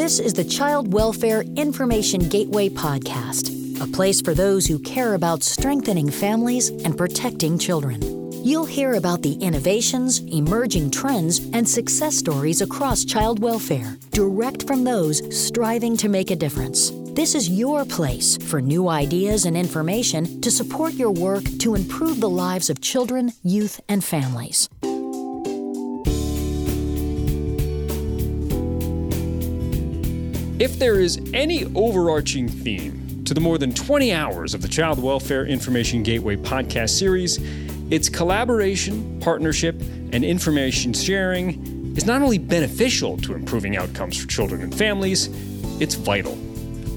This is the Child Welfare Information Gateway Podcast, a place for those who care about strengthening families and protecting children. You'll hear about the innovations, emerging trends, and success stories across child welfare, direct from those striving to make a difference. This is your place for new ideas and information to support your work to improve the lives of children, youth, and families. If there is any overarching theme to the more than 20 hours of the Child Welfare Information Gateway podcast series, it's collaboration, partnership, and information sharing is not only beneficial to improving outcomes for children and families, it's vital.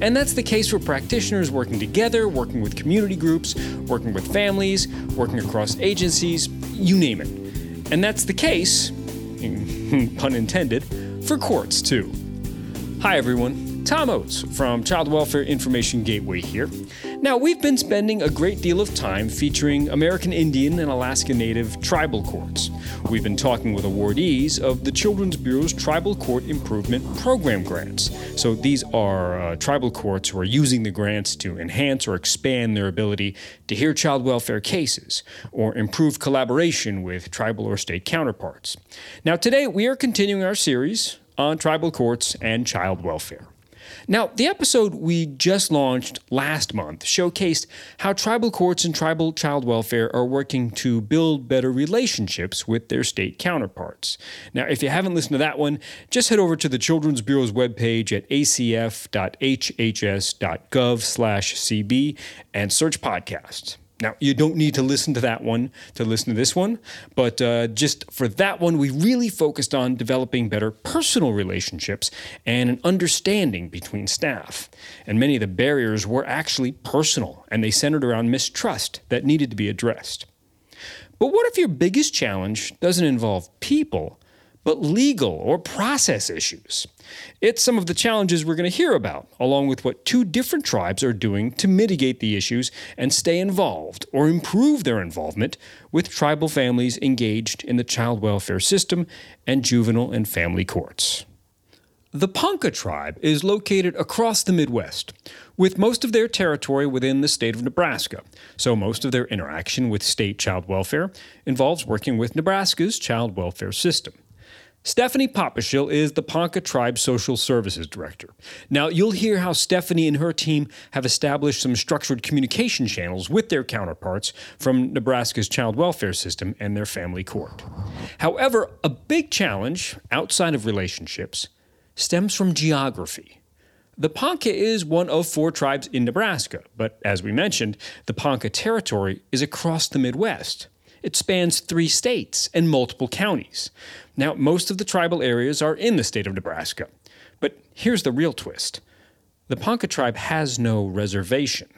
And that's the case for practitioners working together, working with community groups, working with families, working across agencies, you name it. And that's the case, pun intended, for courts too. Hi, everyone. Tom Oates from Child Welfare Information Gateway here. Now, we've been spending a great deal of time featuring American Indian and Alaska Native tribal courts. We've been talking with awardees of the Children's Bureau's Tribal Court Improvement Program grants. So, these are uh, tribal courts who are using the grants to enhance or expand their ability to hear child welfare cases or improve collaboration with tribal or state counterparts. Now, today we are continuing our series on tribal courts and child welfare. Now, the episode we just launched last month showcased how tribal courts and tribal child welfare are working to build better relationships with their state counterparts. Now, if you haven't listened to that one, just head over to the Children's Bureau's webpage at acf.hhs.gov/cb and search podcasts. Now, you don't need to listen to that one to listen to this one, but uh, just for that one, we really focused on developing better personal relationships and an understanding between staff. And many of the barriers were actually personal, and they centered around mistrust that needed to be addressed. But what if your biggest challenge doesn't involve people, but legal or process issues. It's some of the challenges we're going to hear about, along with what two different tribes are doing to mitigate the issues and stay involved or improve their involvement with tribal families engaged in the child welfare system and juvenile and family courts. The Ponca tribe is located across the Midwest, with most of their territory within the state of Nebraska. So, most of their interaction with state child welfare involves working with Nebraska's child welfare system. Stephanie Popeshill is the Ponca Tribe Social Services Director. Now, you'll hear how Stephanie and her team have established some structured communication channels with their counterparts from Nebraska's child welfare system and their family court. However, a big challenge outside of relationships stems from geography. The Ponca is one of four tribes in Nebraska, but as we mentioned, the Ponca territory is across the Midwest. It spans three states and multiple counties. Now, most of the tribal areas are in the state of Nebraska. But here's the real twist the Ponca tribe has no reservation.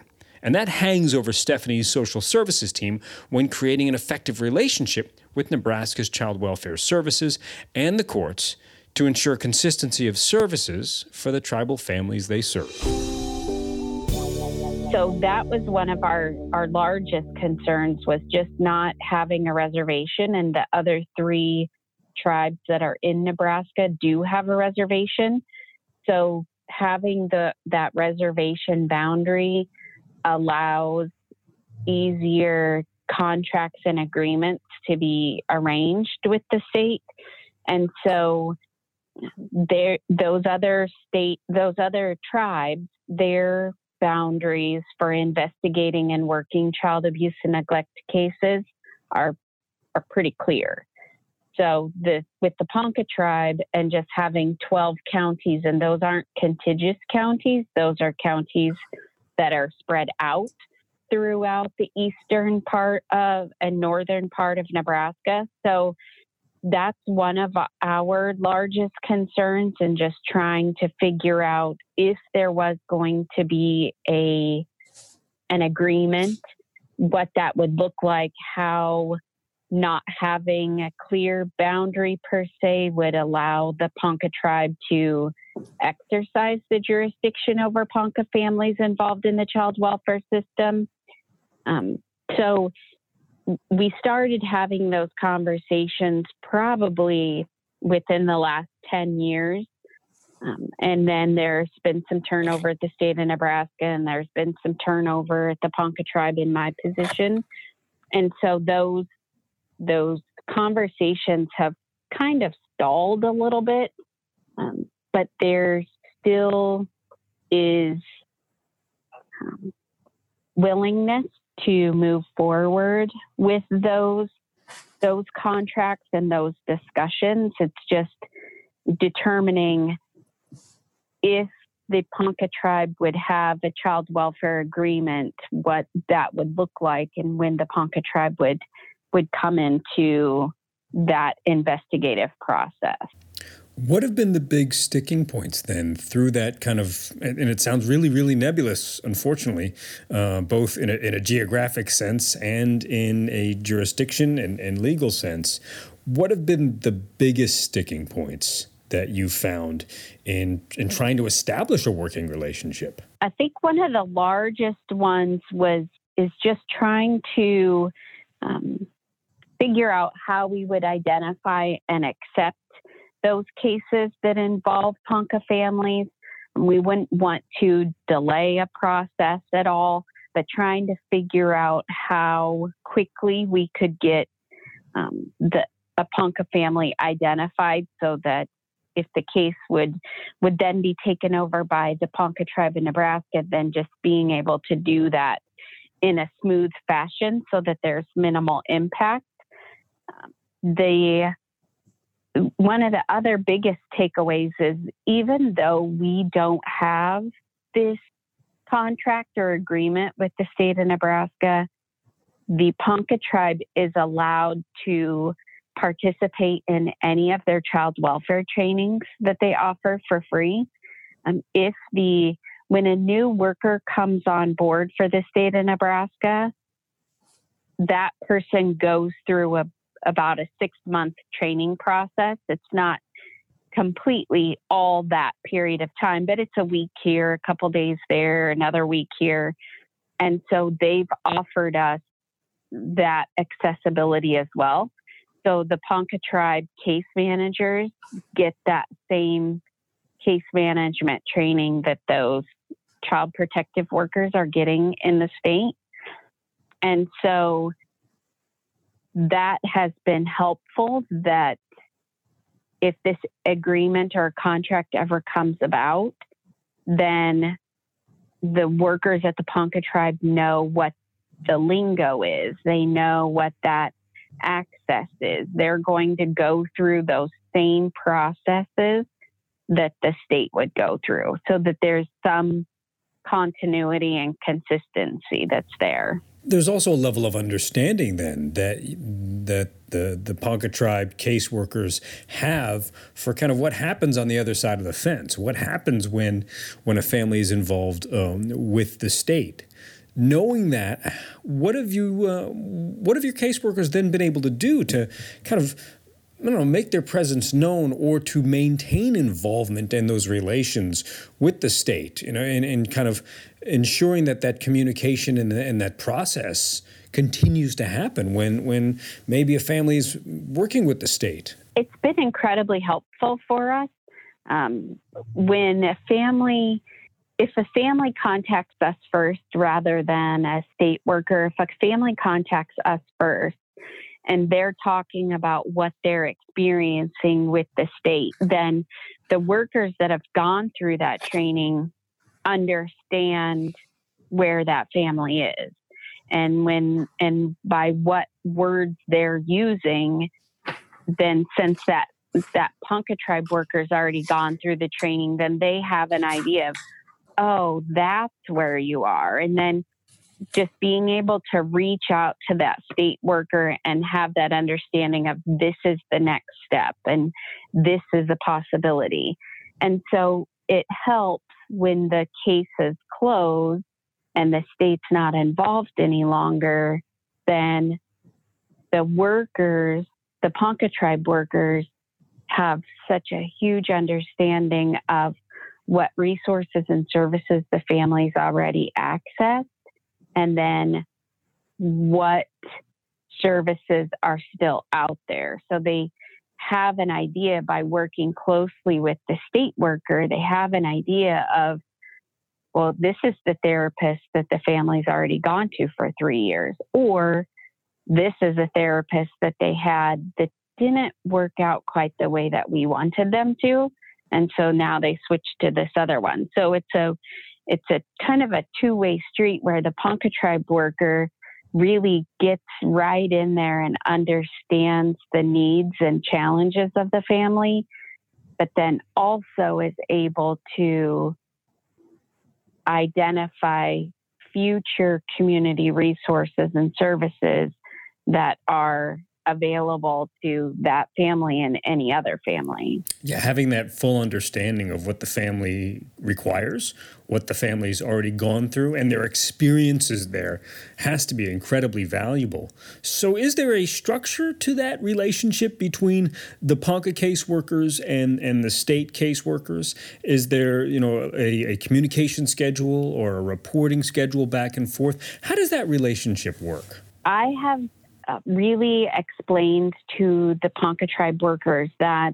And that hangs over Stephanie's social services team when creating an effective relationship with Nebraska's child welfare services and the courts to ensure consistency of services for the tribal families they serve so that was one of our our largest concerns was just not having a reservation and the other three tribes that are in Nebraska do have a reservation. So having the that reservation boundary allows easier contracts and agreements to be arranged with the state. And so there those other state those other tribes their boundaries for investigating and working child abuse and neglect cases are are pretty clear. So the with the Ponca tribe and just having 12 counties and those aren't contiguous counties, those are counties that are spread out throughout the eastern part of and northern part of Nebraska. So that's one of our largest concerns and just trying to figure out if there was going to be a an agreement what that would look like how not having a clear boundary per se would allow the Ponca tribe to exercise the jurisdiction over Ponca families involved in the child welfare system. Um, so we started having those conversations probably within the last 10 years. Um, and then there's been some turnover at the state of Nebraska, and there's been some turnover at the Ponca tribe in my position. And so those those conversations have kind of stalled a little bit, um, but there still is um, willingness to move forward with those those contracts and those discussions. It's just determining if the Ponca tribe would have a child welfare agreement, what that would look like, and when the Ponca tribe would would come into that investigative process. What have been the big sticking points then through that kind of, and it sounds really, really nebulous, unfortunately, uh, both in a, in a, geographic sense and in a jurisdiction and, and legal sense. What have been the biggest sticking points that you found in, in trying to establish a working relationship? I think one of the largest ones was is just trying to um, figure out how we would identify and accept those cases that involve Ponca families. We wouldn't want to delay a process at all, but trying to figure out how quickly we could get um, the a Ponca family identified so that if the case would would then be taken over by the Ponca tribe in Nebraska, then just being able to do that in a smooth fashion so that there's minimal impact. Um, the one of the other biggest takeaways is even though we don't have this contract or agreement with the state of Nebraska, the Ponca tribe is allowed to participate in any of their child welfare trainings that they offer for free. Um, if the when a new worker comes on board for the state of Nebraska, that person goes through a about a six month training process. It's not completely all that period of time, but it's a week here, a couple days there, another week here. And so they've offered us that accessibility as well. So the Ponca tribe case managers get that same case management training that those child protective workers are getting in the state. And so that has been helpful that if this agreement or contract ever comes about, then the workers at the Ponca tribe know what the lingo is. They know what that access is. They're going to go through those same processes that the state would go through so that there's some continuity and consistency that's there there's also a level of understanding then that that the the Ponca tribe caseworkers have for kind of what happens on the other side of the fence. What happens when when a family is involved um, with the state? Knowing that, what have you uh, what have your caseworkers then been able to do to kind of I don't know, make their presence known or to maintain involvement in those relations with the state, you know, and, and kind of ensuring that that communication and, and that process continues to happen when, when maybe a family is working with the state. It's been incredibly helpful for us. Um, when a family, if a family contacts us first rather than a state worker, if a family contacts us first, and they're talking about what they're experiencing with the state, then the workers that have gone through that training understand where that family is. And when and by what words they're using, then since that that Ponca tribe worker's already gone through the training, then they have an idea of, oh, that's where you are. And then just being able to reach out to that state worker and have that understanding of this is the next step and this is a possibility. And so it helps when the case is closed and the state's not involved any longer, then the workers, the Ponca tribe workers, have such a huge understanding of what resources and services the families already access and then what services are still out there. So they have an idea by working closely with the state worker, they have an idea of, well, this is the therapist that the family's already gone to for three years, or this is a therapist that they had that didn't work out quite the way that we wanted them to. And so now they switch to this other one. So it's a it's a kind of a two-way street where the Ponca tribe worker really gets right in there and understands the needs and challenges of the family, but then also is able to identify future community resources and services that are available to that family and any other family. Yeah, having that full understanding of what the family requires, what the family's already gone through, and their experiences there has to be incredibly valuable. So, is there a structure to that relationship between the Ponca caseworkers and, and the state caseworkers? Is there, you know, a, a communication schedule or a reporting schedule back and forth? How does that relationship work? I have uh, really explained to the Ponca tribe workers that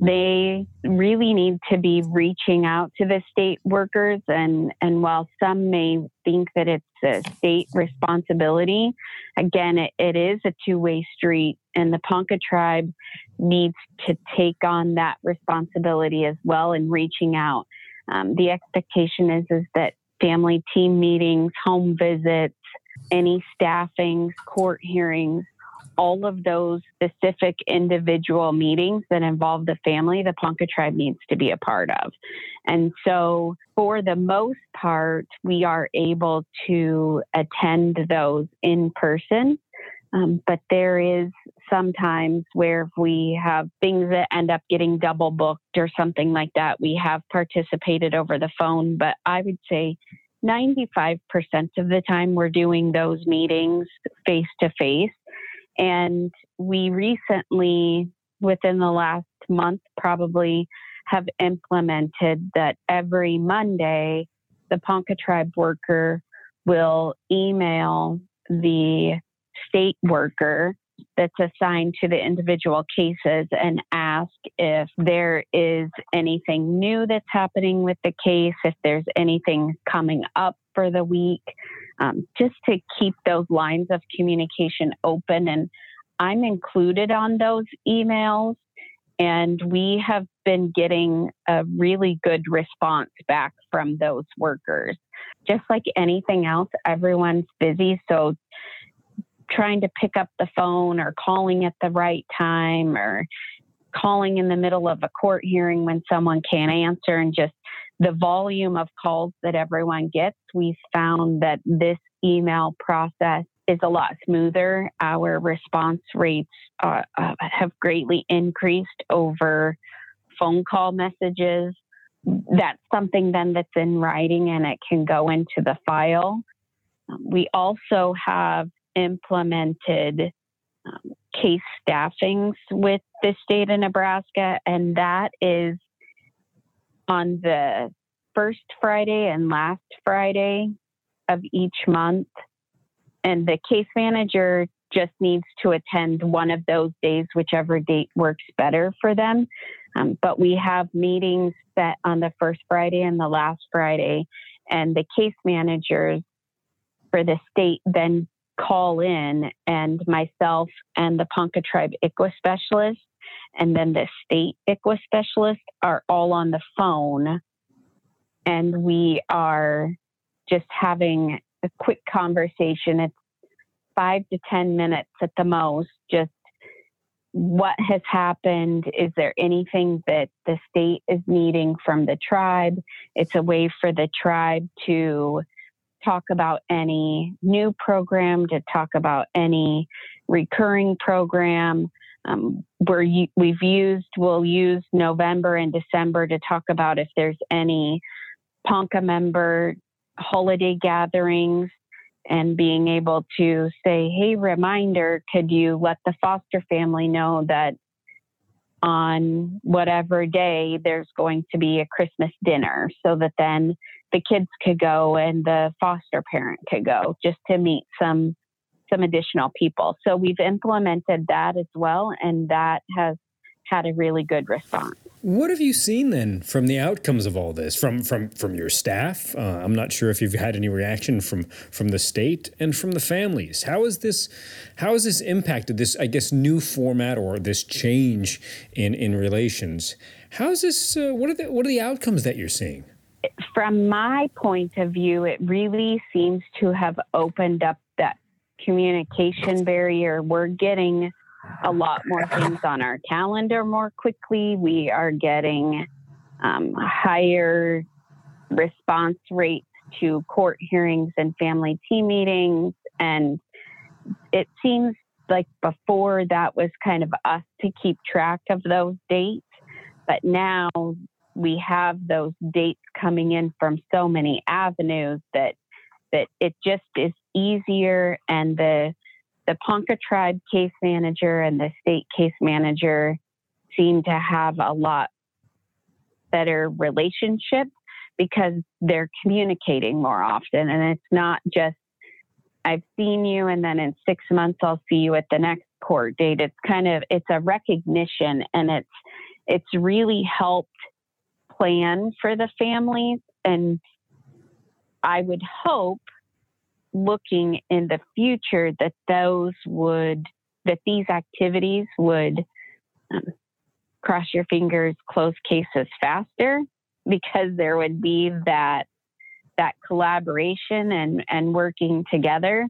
they really need to be reaching out to the state workers. And and while some may think that it's a state responsibility again it, it is a two-way street and the ponca tribe needs to take on that responsibility as well in reaching out. Um, the expectation is is that family team meetings home visits any staffings, court hearings, all of those specific individual meetings that involve the family, the Ponca tribe needs to be a part of. And so, for the most part, we are able to attend those in person. Um, but there is sometimes where we have things that end up getting double booked or something like that, we have participated over the phone. But I would say 95% of the time we're doing those meetings face to face. And we recently, within the last month, probably have implemented that every Monday, the Ponca tribe worker will email the state worker that's assigned to the individual cases and ask if there is anything new that's happening with the case, if there's anything coming up for the week, um, just to keep those lines of communication open. And I'm included on those emails. And we have been getting a really good response back from those workers. Just like anything else, everyone's busy. So trying to pick up the phone or calling at the right time or calling in the middle of a court hearing when someone can't answer and just the volume of calls that everyone gets, we found that this email process is a lot smoother. Our response rates uh, uh, have greatly increased over phone call messages. That's something then that's in writing and it can go into the file. We also have implemented um, case staffings with the state of Nebraska, and that is on the first Friday and last Friday of each month. And the case manager just needs to attend one of those days, whichever date works better for them. Um, but we have meetings set on the first Friday and the last Friday, and the case managers for the state then call in, and myself and the Ponca Tribe ICWA specialist, and then the state ICWA specialist are all on the phone. And we are just having a quick conversation. It's five to 10 minutes at the most, just what has happened? Is there anything that the state is needing from the tribe? It's a way for the tribe to talk about any new program, to talk about any recurring program. Um, we're, we've used, we'll use November and December to talk about if there's any Ponca member holiday gatherings and being able to say, hey, reminder, could you let the foster family know that on whatever day there's going to be a Christmas dinner so that then the kids could go and the foster parent could go just to meet some some additional people. So we've implemented that as well and that has had a really good response. What have you seen then from the outcomes of all this from from from your staff? Uh, I'm not sure if you've had any reaction from from the state and from the families. How is this how has this impacted this I guess new format or this change in in relations? How is this? Uh, what are the what are the outcomes that you're seeing? From my point of view, it really seems to have opened up that communication barrier. We're getting a lot more things on our calendar more quickly. We are getting um, higher response rates to court hearings and family team meetings. And it seems like before that was kind of us to keep track of those dates. But now we have those dates coming in from so many avenues that that it just is easier and the the Ponca tribe case manager and the state case manager seem to have a lot better relationship because they're communicating more often and it's not just I've seen you and then in 6 months I'll see you at the next court date. It's kind of it's a recognition and it's it's really helped plan for the families and I would hope looking in the future that those would that these activities would um, cross your fingers close cases faster because there would be that that collaboration and and working together.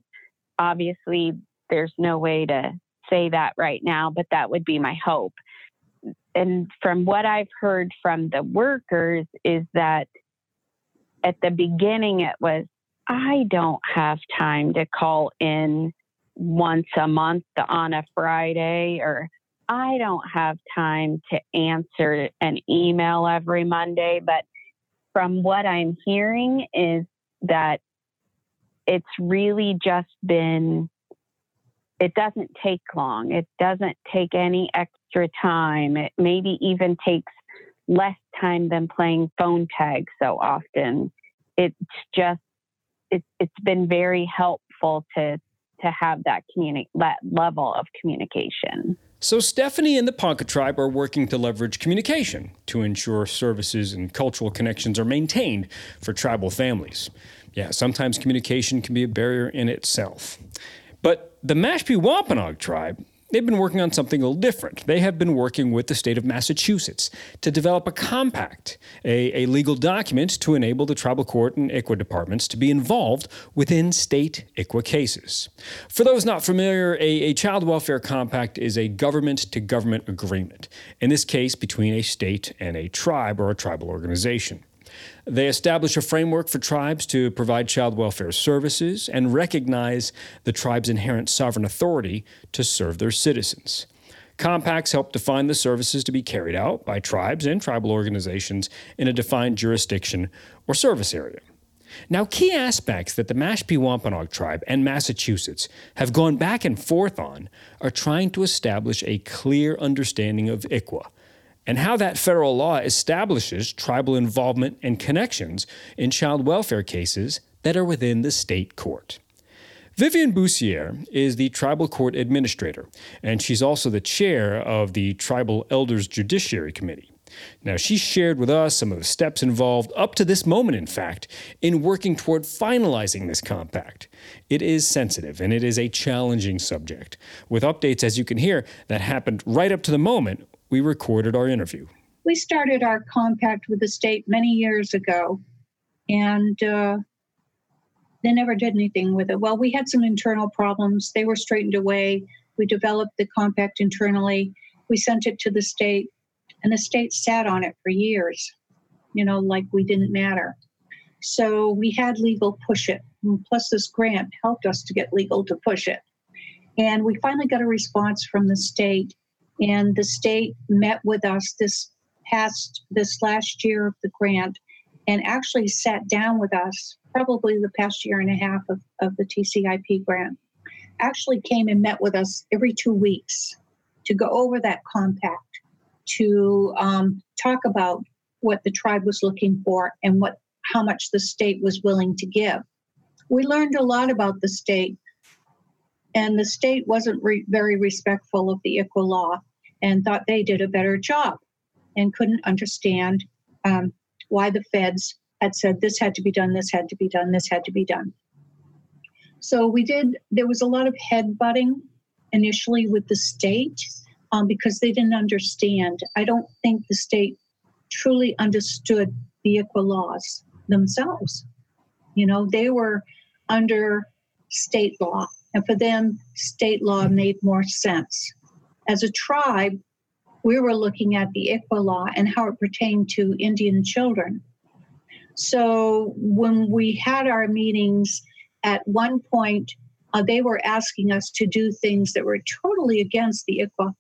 Obviously there's no way to say that right now but that would be my hope and from what i've heard from the workers is that at the beginning it was I don't have time to call in once a month on a Friday, or I don't have time to answer an email every Monday. But from what I'm hearing, is that it's really just been, it doesn't take long. It doesn't take any extra time. It maybe even takes less time than playing phone tag so often. It's just it, it's been very helpful to to have that communi- that level of communication. So Stephanie and the Ponca tribe are working to leverage communication to ensure services and cultural connections are maintained for tribal families. Yeah, sometimes communication can be a barrier in itself. But the Mashpee Wampanoag tribe They've been working on something a little different. They have been working with the state of Massachusetts to develop a compact, a, a legal document to enable the tribal court and ICWA departments to be involved within state ICWA cases. For those not familiar, a, a child welfare compact is a government to government agreement, in this case between a state and a tribe or a tribal organization. They establish a framework for tribes to provide child welfare services and recognize the tribe's inherent sovereign authority to serve their citizens. Compacts help define the services to be carried out by tribes and tribal organizations in a defined jurisdiction or service area. Now, key aspects that the Mashpee Wampanoag tribe and Massachusetts have gone back and forth on are trying to establish a clear understanding of ICWA and how that federal law establishes tribal involvement and connections in child welfare cases that are within the state court. Vivian Boussier is the tribal court administrator, and she's also the chair of the Tribal Elders Judiciary Committee. Now, she shared with us some of the steps involved up to this moment, in fact, in working toward finalizing this compact. It is sensitive and it is a challenging subject, with updates, as you can hear, that happened right up to the moment we recorded our interview. We started our compact with the state many years ago, and uh, they never did anything with it. Well, we had some internal problems, they were straightened away. We developed the compact internally, we sent it to the state, and the state sat on it for years, you know, like we didn't matter. So we had legal push it. Plus, this grant helped us to get legal to push it. And we finally got a response from the state and the state met with us this past, this last year of the grant and actually sat down with us, probably the past year and a half of, of the TCIP grant, actually came and met with us every two weeks to go over that compact, to um, talk about what the tribe was looking for and what how much the state was willing to give. We learned a lot about the state, and the state wasn't re- very respectful of the ICWA law and thought they did a better job and couldn't understand um, why the feds had said this had to be done, this had to be done, this had to be done. So we did, there was a lot of head butting initially with the state um, because they didn't understand. I don't think the state truly understood the ICWA laws themselves. You know, they were under state law, and for them, state law made more sense. As a tribe, we were looking at the ICWA law and how it pertained to Indian children. So when we had our meetings, at one point, uh, they were asking us to do things that were totally against the ICWA,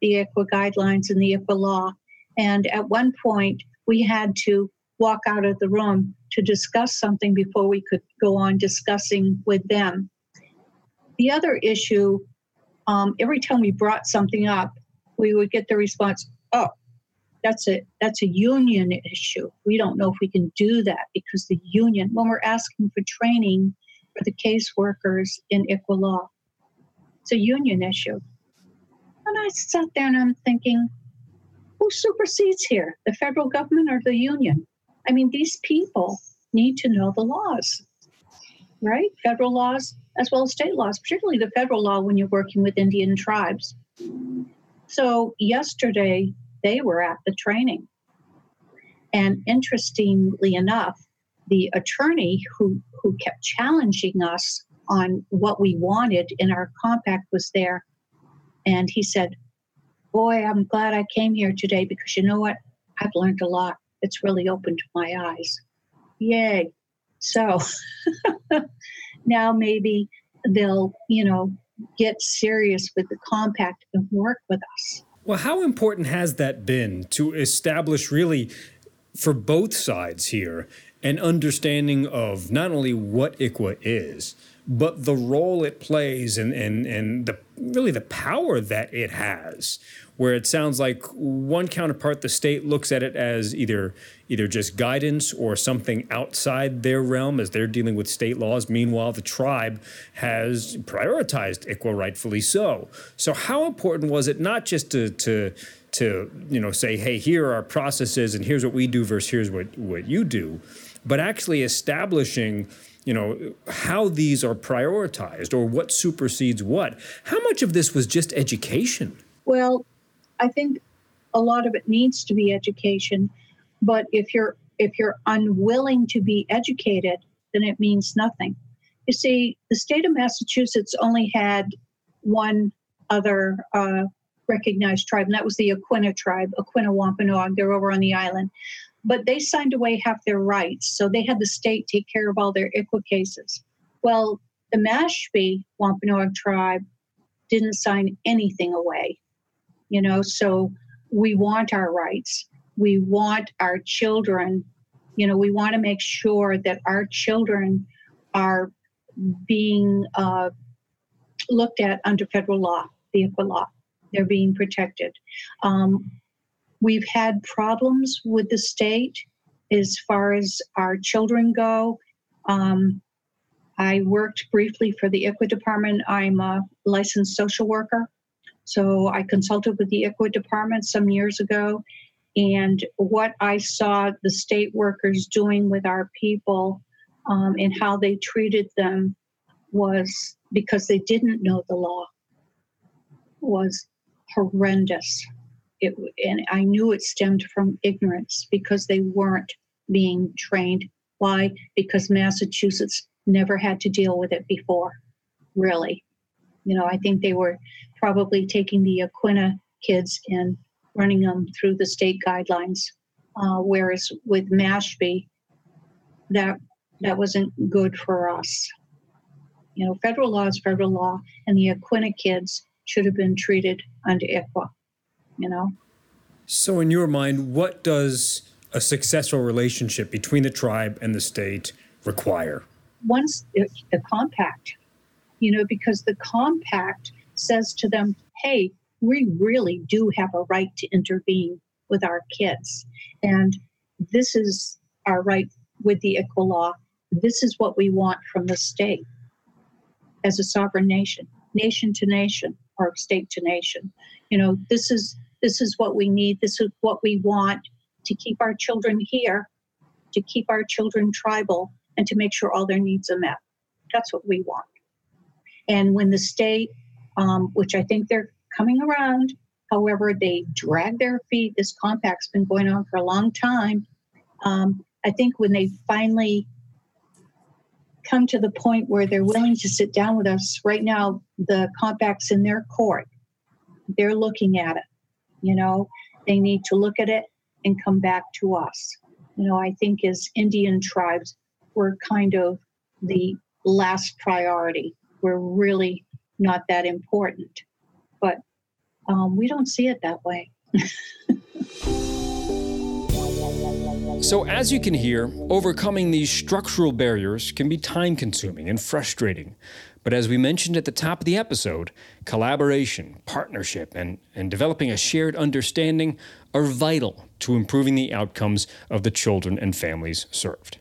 the ICWA guidelines and the ICWA law. And at one point, we had to walk out of the room to discuss something before we could go on discussing with them. The other issue, um, every time we brought something up, we would get the response, "Oh, that's a that's a union issue. We don't know if we can do that because the union. When we're asking for training for the caseworkers in ICWA law, it's a union issue." And I sat there and I'm thinking, who supersedes here, the federal government or the union? I mean, these people need to know the laws, right? Federal laws as well as state laws, particularly the federal law when you're working with Indian tribes. So, yesterday, they were at the training. And interestingly enough, the attorney who, who kept challenging us on what we wanted in our compact was there. And he said, boy, I'm glad I came here today because you know what? I've learned a lot. It's really opened my eyes. Yay. So now maybe they'll, you know, get serious with the compact and work with us. Well, how important has that been to establish really for both sides here an understanding of not only what ICWA is, but the role it plays and, and, and the really the power that it has where it sounds like one counterpart, the state, looks at it as either either just guidance or something outside their realm as they're dealing with state laws. Meanwhile, the tribe has prioritized ICWA, rightfully so. So, how important was it not just to to to you know say, hey, here are our processes and here's what we do versus here's what what you do, but actually establishing you know how these are prioritized or what supersedes what how much of this was just education well I think a lot of it needs to be education, but if you're if you're unwilling to be educated, then it means nothing. You see, the state of Massachusetts only had one other uh, recognized tribe, and that was the Aquinnah tribe, Aquinnah Wampanoag. They're over on the island. But they signed away half their rights, so they had the state take care of all their ICWA cases. Well, the Mashpee Wampanoag tribe didn't sign anything away you know so we want our rights. We want our children you know we want to make sure that our children are being uh, looked at under federal law the ICWA law. They're being protected. Um, we've had problems with the state as far as our children go. Um, i worked briefly for the ICWA department. I'm a licensed social worker. So I consulted with the ICWA department some years ago, and what I saw the state workers doing with our people um, and how they treated them was because they didn't know the law was horrendous. It, and I knew it stemmed from ignorance because they weren't being trained. Why? Because Massachusetts never had to deal with it before, really. You know, I think they were probably taking the Aquinnah kids and running them through the state guidelines. Uh, whereas with Mashpee, that that wasn't good for us. You know, federal law is federal law, and the Aquinnah kids should have been treated under ICWA. You know. So, in your mind, what does a successful relationship between the tribe and the state require? Once the compact, you know, because the compact says to them, hey, we really do have a right to intervene with our kids. And this is our right with the ICWA law. This is what we want from the state as a sovereign nation, nation to nation, or state to nation. You know, this is this is what we need. This is what we want to keep our children here, to keep our children tribal, and to make sure all their needs are met. That's what we want. And when the state, um, which I think they're coming around, however, they drag their feet. This compact's been going on for a long time. Um, I think when they finally come to the point where they're willing to sit down with us, right now the compact's in their court. They're looking at it. You know, they need to look at it and come back to us. You know, I think as Indian tribes, we're kind of the last priority. We're really not that important. But um, we don't see it that way. So, as you can hear, overcoming these structural barriers can be time consuming and frustrating. But as we mentioned at the top of the episode, collaboration, partnership, and, and developing a shared understanding are vital to improving the outcomes of the children and families served.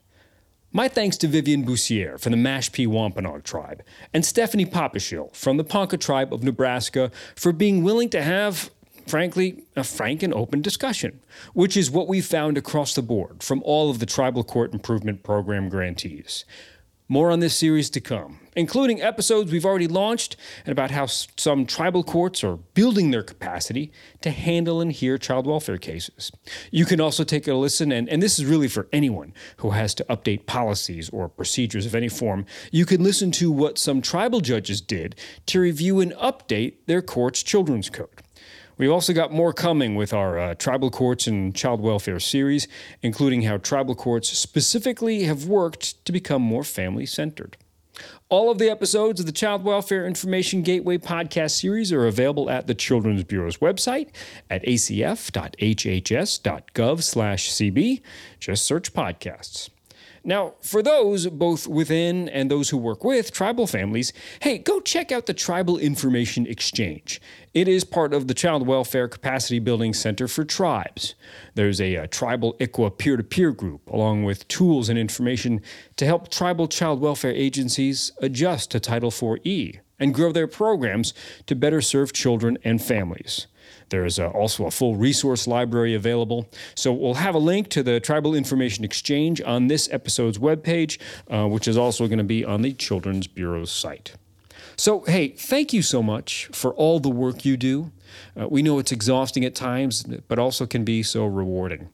My thanks to Vivian Bussiere from the Mashpee Wampanoag tribe and Stephanie Popeshill from the Ponca tribe of Nebraska for being willing to have frankly, a frank and open discussion, which is what we found across the board from all of the Tribal Court Improvement Program grantees. More on this series to come, including episodes we've already launched and about how some tribal courts are building their capacity to handle and hear child welfare cases. You can also take a listen, and, and this is really for anyone who has to update policies or procedures of any form. You can listen to what some tribal judges did to review and update their court's children's code. We've also got more coming with our uh, Tribal Courts and Child Welfare series, including how tribal courts specifically have worked to become more family centered. All of the episodes of the Child Welfare Information Gateway podcast series are available at the Children's Bureau's website at acf.hhs.gov/cb. Just search podcasts. Now, for those both within and those who work with tribal families, hey, go check out the Tribal Information Exchange. It is part of the Child Welfare Capacity Building Center for Tribes. There's a, a tribal ICWA peer to peer group, along with tools and information to help tribal child welfare agencies adjust to Title IV-E and grow their programs to better serve children and families. There's uh, also a full resource library available. So we'll have a link to the Tribal Information Exchange on this episode's webpage, uh, which is also going to be on the Children's Bureau's site. So, hey, thank you so much for all the work you do. Uh, we know it's exhausting at times, but also can be so rewarding.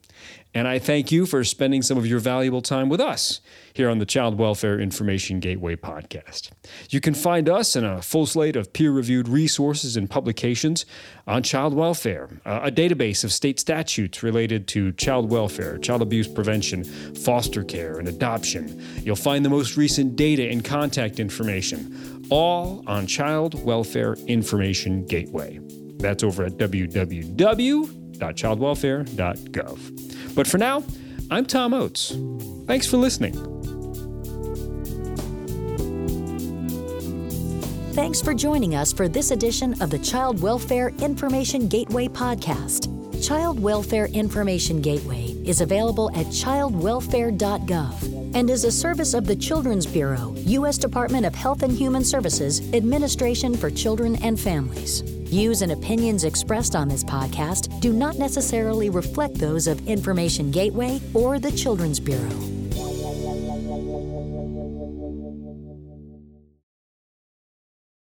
And I thank you for spending some of your valuable time with us here on the Child Welfare Information Gateway podcast. You can find us in a full slate of peer reviewed resources and publications on child welfare, uh, a database of state statutes related to child welfare, child abuse prevention, foster care, and adoption. You'll find the most recent data and contact information, all on Child Welfare Information Gateway. That's over at www.childwelfare.gov. But for now, I'm Tom Oates. Thanks for listening. Thanks for joining us for this edition of the Child Welfare Information Gateway podcast. Child Welfare Information Gateway is available at childwelfare.gov and is a service of the Children's Bureau, U.S. Department of Health and Human Services, Administration for Children and Families. Views and opinions expressed on this podcast do not necessarily reflect those of Information Gateway or the Children's Bureau.